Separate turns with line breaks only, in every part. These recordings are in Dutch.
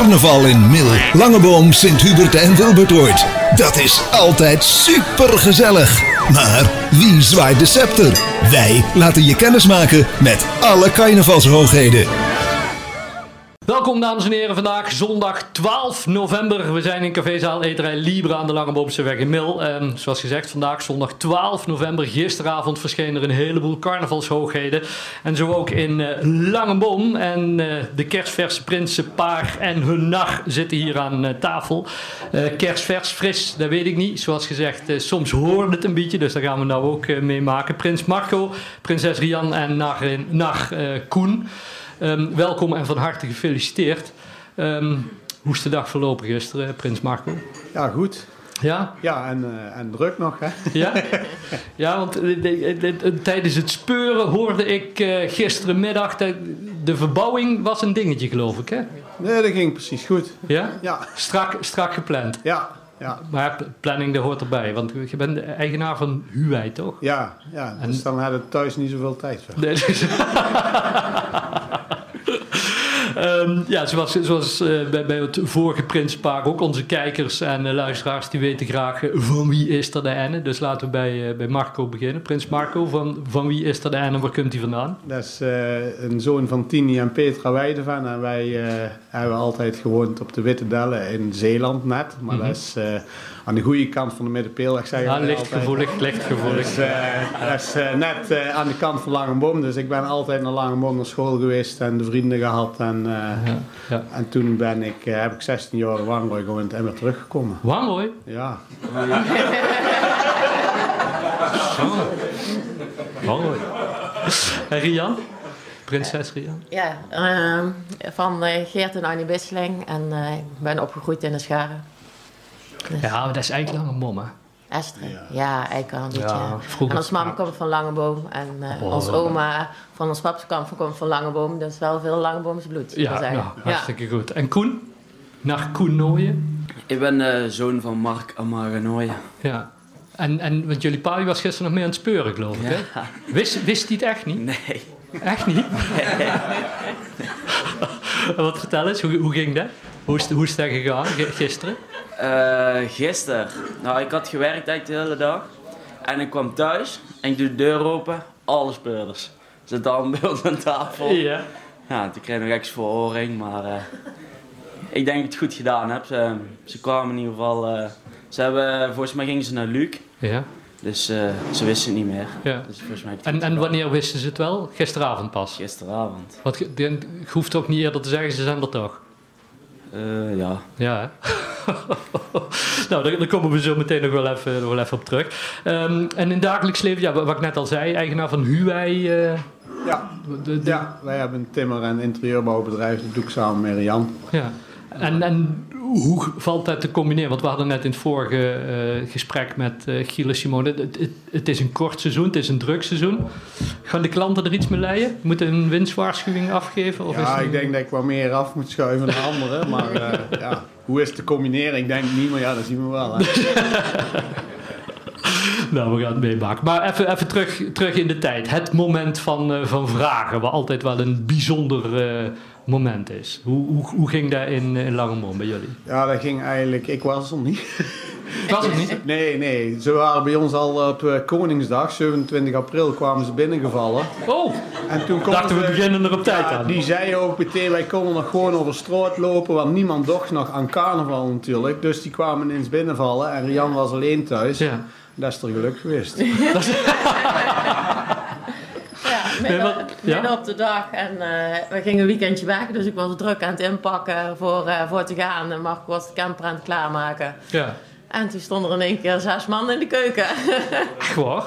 Carnaval in Mil, Langeboom, Sint-Hubert en Wilbertoord. Dat is altijd super gezellig. Maar wie zwaait de scepter? Wij laten je kennis maken met alle carnavalshoogheden.
Welkom dames en heren, vandaag zondag 12 november. We zijn in cafézaal Eterij Libre aan de Langeboomse weg in Mil. En zoals gezegd, vandaag zondag 12 november. Gisteravond verschenen er een heleboel carnavalshoogheden. En zo ook in uh, Langeboom. En uh, de kerstverse prinsen Paar en hun nar zitten hier aan uh, tafel. kerstvers, fris, dat weet ik niet. Zoals gezegd, soms hoort het een beetje, dus daar gaan we nou ook mee maken. Prins Marco, prinses Rian en nar Koen. Um, welkom en van harte gefeliciteerd. Um, hoe is de dag verlopen gisteren, Prins Marco?
Ja, goed.
Ja?
Ja, en, uh, en druk nog, hè?
Ja, ja want de, de, de, tijdens het speuren hoorde ik uh, gisterenmiddag... dat de verbouwing was een dingetje, geloof ik, hè?
Nee, dat ging precies goed.
Ja?
Ja.
Strak, strak gepland?
Ja, ja.
Maar planning, dat hoort erbij. Want je bent de eigenaar van Huwei, toch?
Ja, ja. En... dus dan hadden we thuis niet zoveel tijd voor.
Nee, dus... Um, ja, zoals, zoals uh, bij, bij, het vorige Prinspaar ook onze kijkers en uh, luisteraars die weten graag uh, van wie is er de ene. Dus laten we bij, bij Marco beginnen. Prins Marco, van, van wie is er de ene en waar komt hij vandaan?
Dat is een zoon van Tini en Petra Weidevan. En wij hebben altijd gewoond op de Witte Dellen in Zeeland net. Maar mm -hmm. dat is aan de goede kant van de Middenpeelweg zeg
ja, lichtgevoelig, lichtgevoelig.
Dus, dat is net aan de kant van Langenboom. Dus ik ben altijd naar Langenboom naar school geweest en de vrienden gehad. En, ja, ja. en toen ben ik, heb ik 16 jaar Wangrooi gewoond en weer teruggekomen.
Wangrooi?
Ja.
Wangrooi. En Rian? Prinses Rian?
Ja, uh, van Geert en Annie Bisseling. En ik ben opgegroeid in de Scharen.
Dus. Ja, maar dat is eigenlijk Langebom, hè?
Esther, ja, ja beetje.
Ja,
en ons mama komt van Langeboom en uh, oh, onze oma van ons papskant komt van Langeboom. Dus wel veel Langeboomse bloed.
Ja, ja, hartstikke goed. En Koen? Naar Koen Nooyen?
Ik ben de zoon van Mark Amara Nooyen.
Ja. En, en want jullie pa was gisteren nog mee aan het speuren, geloof ik, hè? Wist, wist hij het echt niet?
Nee.
Echt niet? Nee. Wat vertel eens, hoe, hoe ging dat? Hoe is, hoe is dat gegaan gisteren?
Uh, gisteren. Nou, ik had gewerkt eigenlijk de hele dag. En ik kwam thuis en ik doe de deur open. Alle speurders. Zitten al bij ons aan tafel.
Ja.
Ja, toen kreeg ik nog extra verhoring. Maar uh, ik denk dat ik het goed gedaan heb. Ze, ze kwamen in ieder geval... Uh, ze hebben, volgens mij gingen ze naar Luc.
Ja.
Dus ze wisten het niet meer.
Ja.
Dus volgens mij
en, en wanneer wisten ze het wel? Gisteravond pas?
Gisteravond.
Want je hoeft ook niet eerder te zeggen, ze zijn er toch?
Uh, ja.
Ja, nou, daar, daar, komen we zo meteen nog wel even, nog wel even op terug. Um, en in dagelijks leven, ja, wat ik net al zei, eigenaar van Huwei. Uh,
ja. De, de... ja, wij hebben een timmer- en interieurbouwbedrijf, dat doe ik samen met Jan.
Ja. En, en hoe valt dat te combineren? Want we hadden net in het vorige uh, gesprek met uh, Gilles Simone. Het, het, het, is een kort seizoen, het is een druk seizoen. Gaan de klanten er iets mee leiden? Moeten een winstwaarschuwing afgeven? Of
ja,
is
ik denk dat ik wat meer af moet schuiven dan anderen. maar uh, ja, hoe is het te combineren? Ik denk niet, maar ja, dat zien we wel.
Nou, we gaan het meemaken. Maar even, even terug, terug in de tijd. Het moment van, uh, van vragen, wat altijd wel een bijzonder uh, moment is. Hoe, hoe, hoe ging dat in, in Langemond bij jullie?
Ja, dat ging eigenlijk... Ik was er niet.
Was het niet?
Nee, nee. Ze waren bij ons al op uh, Koningsdag, 27 april, kwamen ze binnengevallen.
Oh,
en toen
dachten we beginnen er op tijd
ja,
aan.
Die zei ook meteen, wij konden nog gewoon over straat lopen, want niemand dacht nog aan carnaval natuurlijk. Dus die kwamen eens binnenvallen en Rian was alleen thuis.
Ja.
Dat is er geluk geweest.
Midden, midden op de dag. En uh, we gingen een weekendje weg, dus ik was druk aan het inpakken voor, uh, voor te gaan. En Mark was de camper aan het klaarmaken.
Ja.
En toen stonden er in één keer zes man in de keuken.
Echt waar?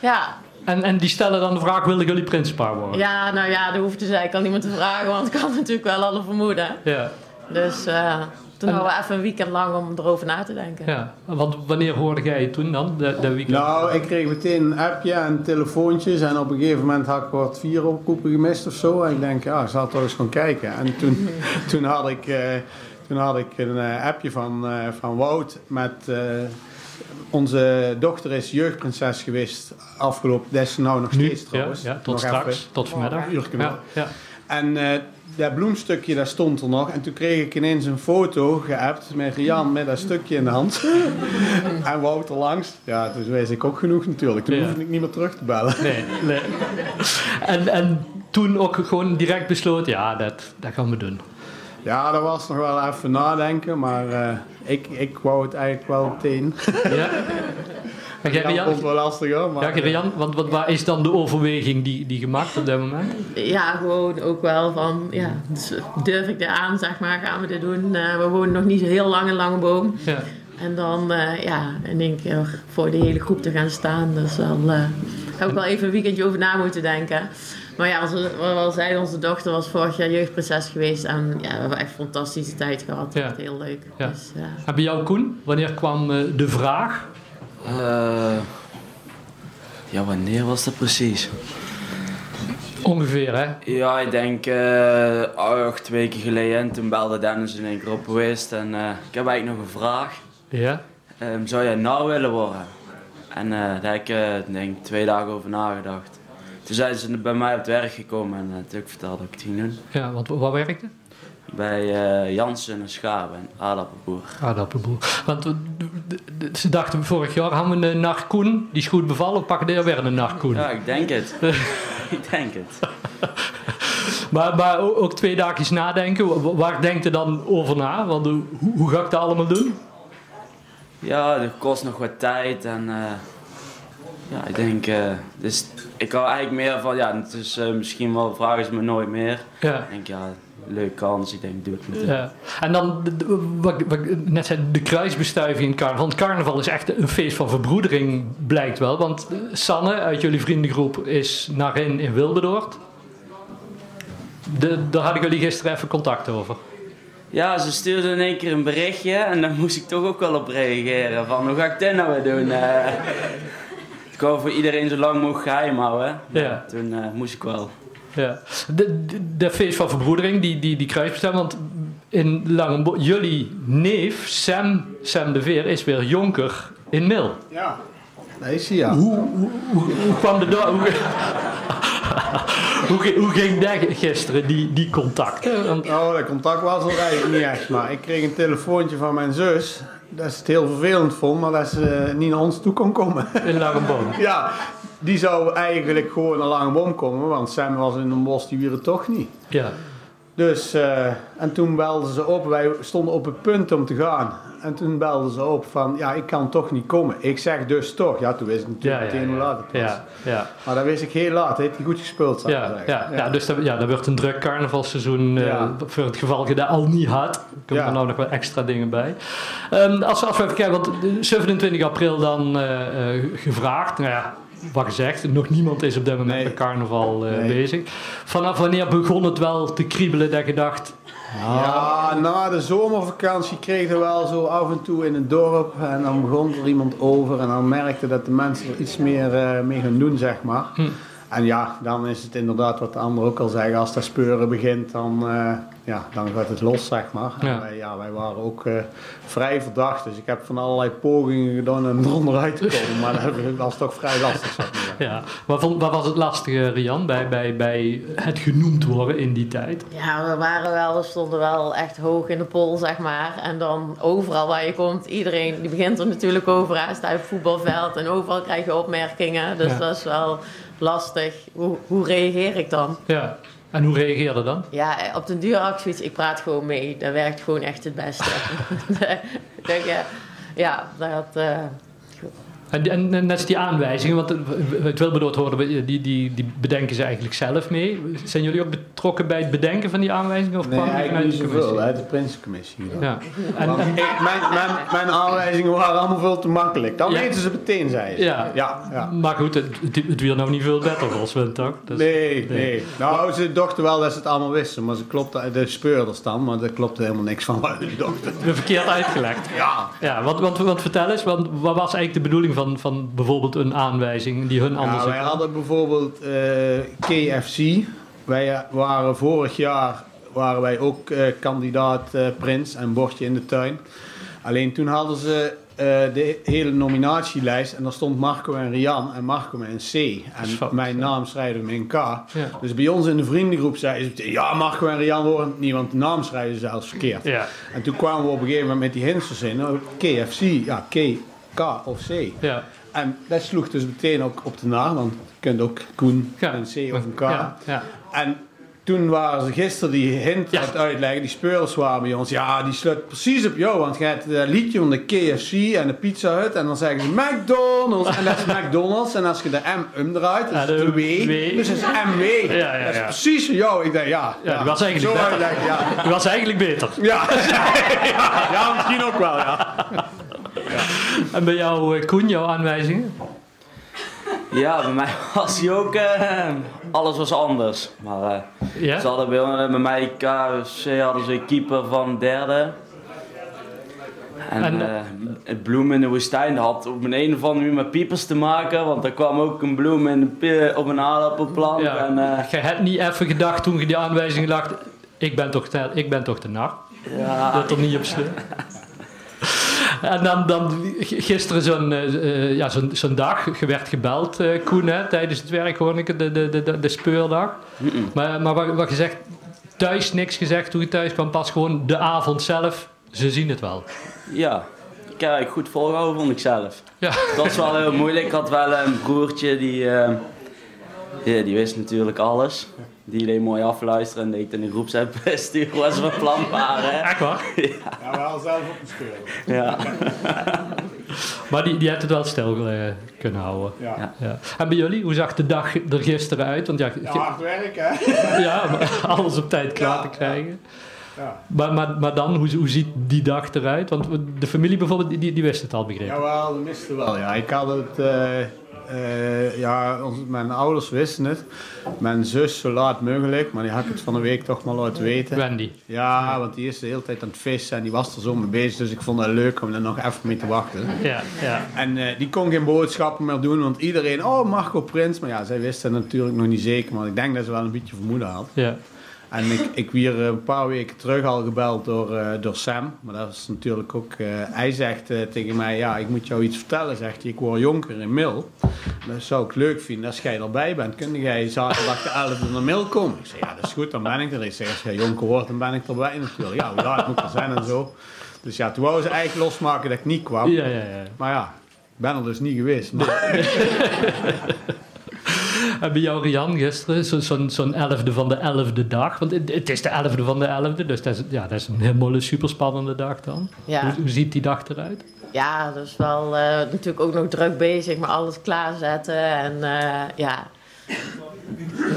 Ja.
En, en die stellen dan de vraag, willen jullie prinspaar worden?
Ja, nou ja, dat hoefde zij kan niemand te vragen, want ik had natuurlijk wel alle vermoeden.
Ja.
Dus uh, toen hadden we even een weekend lang om erover na te denken.
Ja, want wanneer hoorde jij het toen dan, de, de weekend?
Nou, ik kreeg meteen een appje en telefoontjes. En op een gegeven moment had ik wat vier oproepen gemist of zo. En ik denk, ja, ik zal toch eens gaan kijken. En toen, toen had ik... Uh, toen had ik een uh, appje van, uh, van Wout met... Uh, onze dochter is jeugdprinses geweest afgelopen... Dat is nou nog steeds
nu,
trouwens.
Ja, ja tot
nog
straks,
even,
tot vanmiddag. Ja, ja.
En uh, dat bloemstukje, dat stond er nog. En toen kreeg ik ineens een foto geappt met Rian met dat stukje in de hand. en Wouter langs. Ja, dus wees ik ook genoeg natuurlijk. Toen ja. hoefde ik niet meer terug te bellen.
Nee, nee. En, en toen ook gewoon direct besloten, ja, dat, dat gaan we doen.
Ja, dat was nog wel even nadenken, maar uh, ik, ik wou het eigenlijk wel meteen. Ja?
Maar jij,
komt wel lastig hoor.
Maar... Ja, Jan, want wat, waar is dan de overweging die, die gemaakt op dat moment?
Ja, gewoon ook wel van, ja, dus durf ik dit aan, zeg maar, gaan we dit doen? Uh, we wonen nog niet zo heel lang in Langeboom. Ja. En dan, uh, ja, in één keer voor de hele groep te gaan staan, dus wel, uh, heb ik wel even een weekendje over na moeten denken. Maar ja, zoals we al zeiden, onze dochter was vorig jaar jeugdproces geweest. En ja, we hebben echt fantastische tijd gehad. Ja. Echt heel leuk. Ja. Dus, ja.
Heb je jou, Koen, wanneer kwam de vraag
uh, ja, wanneer was dat precies?
Ongeveer, hè?
Ja, ik denk uh, acht weken geleden. En toen belde Dennis in één keer op geweest. En uh, ik heb eigenlijk nog een vraag.
Ja?
Um, zou jij nou willen worden? En daar heb ik denk twee dagen over nagedacht. Toen zijn ze bij mij op het werk gekomen en toen ik vertelde dat ik het ging doen.
Ja, want waar werkte?
Bij uh, Jansen en Schaven, aardappelboer.
Aardappelboer. Want ze dachten vorig jaar hadden we een nachtkoen, die is goed bevallen, pakken er weer een nachtkoen.
Ja, ik denk het. ik denk het.
maar, maar ook twee dagjes nadenken, waar denkt u dan over na? Want hoe, hoe ga ik dat allemaal doen?
Ja, dat kost nog wat tijd en uh, ja, ik denk, uh, dus ik hou eigenlijk meer van, ja, het is misschien wel vragen ze me nooit meer. Ja. Ik denk, ja, leuke kans. Ik denk, doe het meteen. Ja.
En dan, wat, wat net zei, de kruisbestuiving in carnaval. Want carnaval is echt een feest van verbroedering, blijkt wel. Want Sanne uit jullie vriendengroep is naar in in Wilberdoord. De, daar hadden jullie gisteren even contact over.
Ja, ze stuurde in één keer een berichtje en daar moest ik toch ook wel op reageren. Van, hoe ga ik dit nou weer doen? Uh, ik wou voor iedereen zo lang mogelijk geheim houden. Ja. Toen uh, moest ik wel.
Ja. De, de, feest van verbroedering, die, die, die want in Langenbo jullie neef, Sam, Sam de Veer, is weer jonker in Mil.
Ja, dat is hij ja.
Hoe, hoe, hoe, kwam de door? Hoe, hoe, hoe, ging dat gisteren, die, die contact?
Oh, dat contact was er eigenlijk niet echt, maar ik kreeg een telefoontje van mijn zus dat is het heel vervelend vond, maar dat ze niet naar ons toe kon komen.
In Langenboom?
ja, die zou eigenlijk gewoon naar Langebom komen, want Sam was in een bos, die wieren toch niet.
Ja.
Dus, uh, en toen belden ze op, wij stonden op het punt om te gaan. En toen belden ze op van, ja, ik kan toch niet komen. Ik zeg dus toch. Ja, toen wist ik natuurlijk ja, meteen hoe laat het was. Ja, ja. Maar dat wist ik heel laat. Heeft hij goed gespeeld, zou
ja, ja, ja. dus dat, ja, dat wordt een druk carnavalseizoen. Uh, voor het geval je dat al niet had. Komen er nou nog wel extra dingen bij. Um, als, we even kijken, want 27 april dan uh, gevraagd. Nou ja, wat gezegd, nog niemand is op dit moment met carnaval uh, bezig. Vanaf wanneer begon het wel te kriebelen dat je dacht...
Ja, na de zomervakantie kregen we wel zo af en toe in het dorp. En dan begon er iemand over en dan merkte dat de mensen er iets meer uh, mee gaan doen, zeg maar. Hm. En ja, dan is het inderdaad wat de anderen ook al zeggen. Als dat speuren begint, dan, uh, ja, dan gaat het los, zeg maar. Ja. Wij, ja, wij waren ook uh, vrij verdacht. Dus ik heb van allerlei pogingen gedaan om eronderuit te komen. maar dat was toch vrij lastig, zeg maar.
Ja. Wat, wat was het lastige, Rian, bij, bij, bij het genoemd worden in die tijd?
Ja, we waren wel, we stonden wel echt hoog in de pol, zeg maar. En dan overal waar je komt, iedereen, die begint er natuurlijk over. Sta je op het voetbalveld en overal krijg je opmerkingen. Dus dat is wel lastig. Hoe, hoe reageer ik dan?
Ja. En hoe reageerde dan?
Ja, op de duur had ik praat gewoon mee. Dat werkt gewoon echt het beste. denk, ja, ja, dat, uh,
en, en, net die aanwijzingen, want het Wilberdoord hoorden we, die, die, die bedenken ze eigenlijk zelf mee. Zijn jullie ook betrokken bij het bedenken van die aanwijzingen? Of
nee, eigenlijk niet zoveel, uit de Prinsencommissie. Ja. En, en, mijn, mijn, mijn, aanwijzingen waren allemaal veel te makkelijk. Dan weten ze meteen, zei ze.
Ja. Ja, ja. Maar goed, het, het, nou niet veel beter als we toch?
Dus, nee, nee, Nou, ze dachten wel dat ze het allemaal wisten, maar ze klopte, de speurders dan, maar daar klopte helemaal niks van wat ze dachten.
Verkeerd uitgelegd.
Ja.
Ja, want, want, want vertel eens, wat was eigenlijk de bedoeling van, van bijvoorbeeld een aanwijzing die hun anders...
Ja, wij hadden bijvoorbeeld uh, eh, KFC. Wij waren vorig jaar waren wij ook uh, kandidaat uh, prins en bordje in de tuin. Alleen toen hadden ze de hele nominatielijst en daar stond Marco en Rian en Marco met een C. En mijn naam schrijven met een K. Ja. Dus bij ons in de vriendengroep zeiden ze, ja Marco en Rian horen het niet, want de naam schrijven ze zelfs verkeerd. Ja. En toen kwamen we op een gegeven moment met die hinsters in, nou, KFC, ja K, K of C. Ja. En dat sloeg dus meteen ook op de naam, want je kunt ook Koen, een C of een K. Ja. En toen waren ze gisteren die hint ja. het uitleggen, die speurders waren bij ons. Ja, die sluit precies op jou, want je hebt het liedje van de KFC en de Pizza Hut. En dan zeggen ze McDonald's en dat is McDonald's. En als je de M umdraait, is het de W. Dus het is MW. Ja, ja, dat is precies voor jou. Ik denk, ja.
Ja, die was eigenlijk beter. Ja. Die was eigenlijk beter.
Ja, ja, misschien ook wel, ja.
En bij jou, eh, Koen, jouw aanwijzingen?
Ja, bij mij was hij ook. Uh, alles was anders. Maar uh, ja? ze hadden bij, bij mij KFC hadden ze een keeper van derde. En, en uh, het bloem in de woestijn had op een, een of andere manier met piepers te maken. Want er kwam ook een bloem in de, op een aardappelplant. Ja. En,
je hebt niet even gedacht toen je die aanwijzing dacht... Ik ben toch ik ben toch de nar? Ja. Dat er niet op slip. En dan, dan gisteren zo'n uh, ja, zo'n zo'n dag, je werd gebeld, uh, Koen, hè, tijdens het werk hoor ik, de, de, de, de speurdag. Maar, maar wat, wat je zegt, thuis niks gezegd toen je thuis kwam, pas gewoon de avond zelf, ze zien het wel.
Ja, ik heb goed volgehouden vond ik zelf. Ja. Dat was wel heel moeilijk. Ik had wel een broertje die, uh, ja, die wist natuurlijk alles. Die deed mooi afluisteren en deed in de groepsapp wat ze van plan waren.
Echt waar?
Ja, ja wel zelf op een speel. Ja.
maar die, die heeft het wel stil uh, kunnen houden. Ja. ja. En bij jullie, hoe zag de dag er gisteren uit? Want ja,
ja hard werk hè?
ja, maar alles op tijd klaar te krijgen. Ja. Maar, maar, maar dan, hoe, hoe ziet die dag eruit? Want de familie bijvoorbeeld, die, die wist het al begrepen.
Jawel, die wisten wel. Ja. Ik had het... Uh, uh, ja, mijn ouders wisten het. Mijn zus zo laat mogelijk, maar die had het van de week toch maar laten weten.
Wendy.
Ja, want die is de hele tijd aan het vissen en die was er zo mee bezig. Dus ik vond het leuk om er nog even mee te wachten. Ja, ja. En uh, die kon geen boodschappen meer doen, want iedereen, oh Marco Prins. Maar ja, zij wisten het natuurlijk nog niet zeker, maar ik denk dat ze wel een beetje vermoeden had. Ja. En ik, ik weer een paar weken terug al gebeld door, uh, door Sam. Maar dat is natuurlijk ook... Uh, hij zegt uh, tegen mij, ja, ik moet jou iets vertellen. Zegt hij, ik word jonker in Mil. Dat zou ik leuk vinden als jij erbij bent. Kun jij zaterdag de 11e naar Mil komen? Ik zeg, ja, dat is goed, dan ben ik er. Ik zeg, als jij jonker wordt, dan ben ik erbij natuurlijk. Ja, hoe laat moet er zijn en zo. Dus ja, toen wou ze eigenlijk losmaken dat ik niet kwam. Ja, ja, ja. Maar ja, ik ben er dus niet geweest.
En bij jou, Rian, gisteren, zo'n zo, zo elfde van de elfde dag. Want het, is de elfde van de elfde, dus dat is, ja, dat is een helemaal superspannende dag dan. Ja. Hoe, hoe, ziet die dag eruit?
Ja, dat is wel uh, natuurlijk ook nog druk bezig met alles klaarzetten. En uh, ja,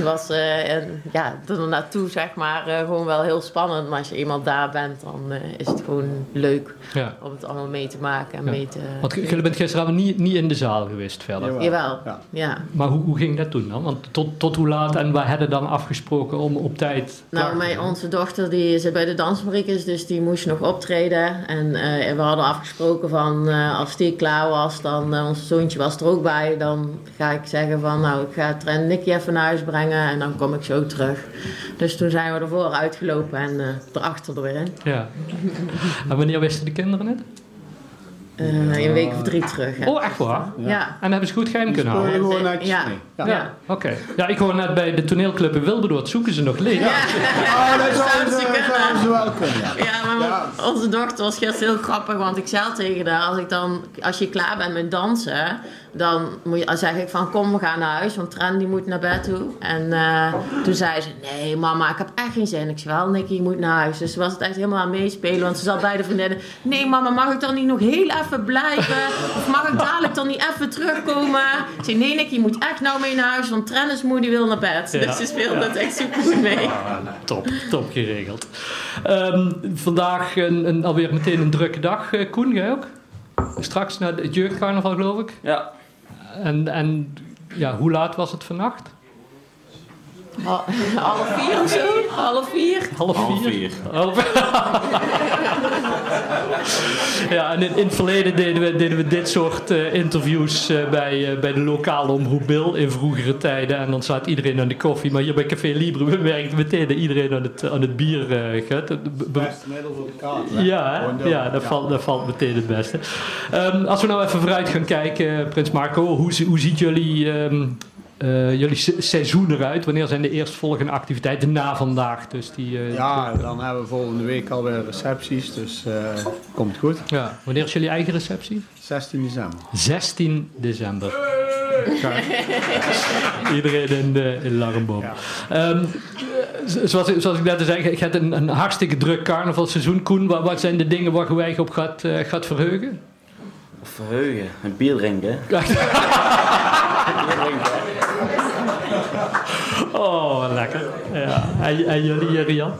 was uh, en, ja, er naartoe zeg maar uh, gewoon wel heel spannend. Maar als je eenmaal daar bent, dan uh, is het gewoon leuk ja. om het allemaal mee te maken en ja. mee te...
Want jullie bent gisteren niet, niet in de zaal geweest verder?
Jawel. Jawel. Ja. ja.
Maar hoe, hoe ging dat toen dan? Want tot, tot hoe laat en waar hadden dan afgesproken om op tijd...
Nou, mijn, onze dochter die zit bij de dansfabriek dus die moest nog optreden. En we hadden afgesproken van als die klaar was, dan ons zoontje was er ook bij. Dan ga ik zeggen van nou, ik ga Trent Nicky even naar huis brengen en dan kom ik zo terug. Dus toen zijn we ervoor uitgelopen en uh, erachter er weer in. Ja.
en wanneer wisten de kinderen het?
Uh, een week of drie terug.
Hè. Oh, echt waar? Ja. En hebben ze goed geheim kunnen houden?
Gewoon
ja. Ja. ja. Oké. Ja, ik hoor net bij de toneelclub in Wilberdoord zoeken ze nog leeg. Ja,
ja. Oh, dat zouden ze, ze wel kunnen.
Ja, maar onze dochter was gisteren heel grappig, want ik zei tegen haar, als, ik dan, als je klaar bent met dansen, dan moet je, zeg ik van kom we gaan naar huis, want Tren die moet naar bed toe. En uh, toen zei ze, nee mama, ik heb echt geen zin. Ik zei wel, Nicky, je moet naar huis. Dus ze was het echt helemaal aan meespelen, want ze zat bij de vriendinnen. Nee mama, mag ik dan niet nog heel even blijven? Of mag ik dadelijk dan niet even terugkomen? Ik zei, nee Nicky, je moet echt nou mee naar huis, want Tren is moe, die wil naar bed. Ja. Dus ze speelde het echt super goed mee. Ah,
top, top geregeld. Um, vandaag een, een, alweer meteen een drukke dag, uh, Koen, jij ook? Straks naar het jeugdcarnaval, geloof ik?
Ja.
En, en ja, hoe laat was het vannacht?
Half vier of zo? Half vier?
Half vier. Half vier. ja, en in, in, het verleden deden we, deden we dit soort uh, interviews uh, bij, uh, bij de lokale omroep Bill in vroegere tijden. En dan zat iedereen aan de koffie. Maar hier bij Café Libre we werkten meteen dat iedereen aan het, aan het bier gaat.
Beste middel voor de kaart.
Ja, ja, dat, Valt, dat valt meteen het beste. Um, als we nou even vooruit gaan kijken, Prins Marco, hoe, hoe ziet jullie um, uh, jullie seizoen eruit? Wanneer zijn de eerstvolgende activiteiten na vandaag? Dus die, uh,
ja, dan hebben we volgende week alweer recepties, dus uh, komt goed.
Ja. Wanneer is jullie eigen receptie?
16 december.
16 december. Iedereen in, de, in Larrenboom. Ja. Um, zoals, zoals, ik net zei, je hebt een, een hartstikke druk carnavalseizoen. Koen, wat, wat, zijn de dingen waar je op gaat, uh, gaat verheugen?
Verheugen? Een bier drinken.
oh, lekker. Ja. En, en jullie, Rian?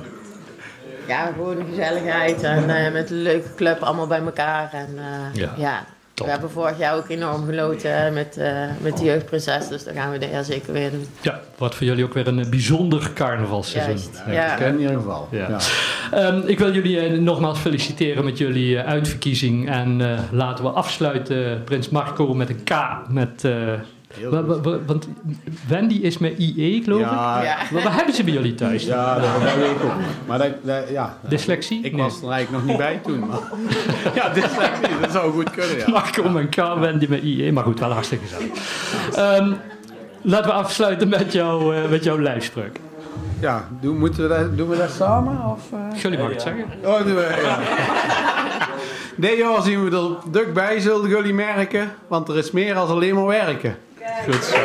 Ja, gewoon de gezelligheid en uh, met een leuke club allemaal bij elkaar. En uh, ja. ja. We hebben vorig jaar ook enorm genoten met, uh, met de jeugdprinses, dus dat gaan we dit jaar zeker weer doen.
Ja, wat voor jullie ook weer een bijzonder carnavalseizoen.
Juist, ja. in ieder geval. Ja.
ja. Um, ik wil jullie uh, nogmaals feliciteren met jullie uh, uitverkiezing en laten we afsluiten Prins Marco met een K met want Wendy is met IE, geloof
ja.
ik. Ja. Maar wat hebben ze bij jullie thuis?
Ja, dat weet ik ook. Maar dat, dat, ja.
Dyslexie?
Ik was er eigenlijk nog niet bij toen. Maar. ja, dyslexie, dat zou goed kunnen. Ja.
Marco en K, Wendy met IE. Maar goed, wel hartstikke gezellig. Um, laten we afsluiten met, jou, uh, met jouw lijfspreuk.
Ja, doen, moeten we dat, doen we dat samen? Of, uh...
Jullie mag het zeggen.
Oh, doen we, ja. Dit jaar zien we er druk bij, zullen jullie merken. Want er is meer dan alleen maar werken. Goed zo.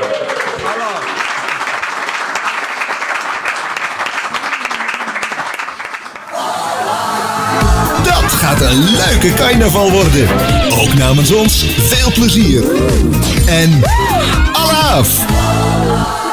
Gaat een leuke carnaval worden. Ook namens ons veel plezier. En Allah!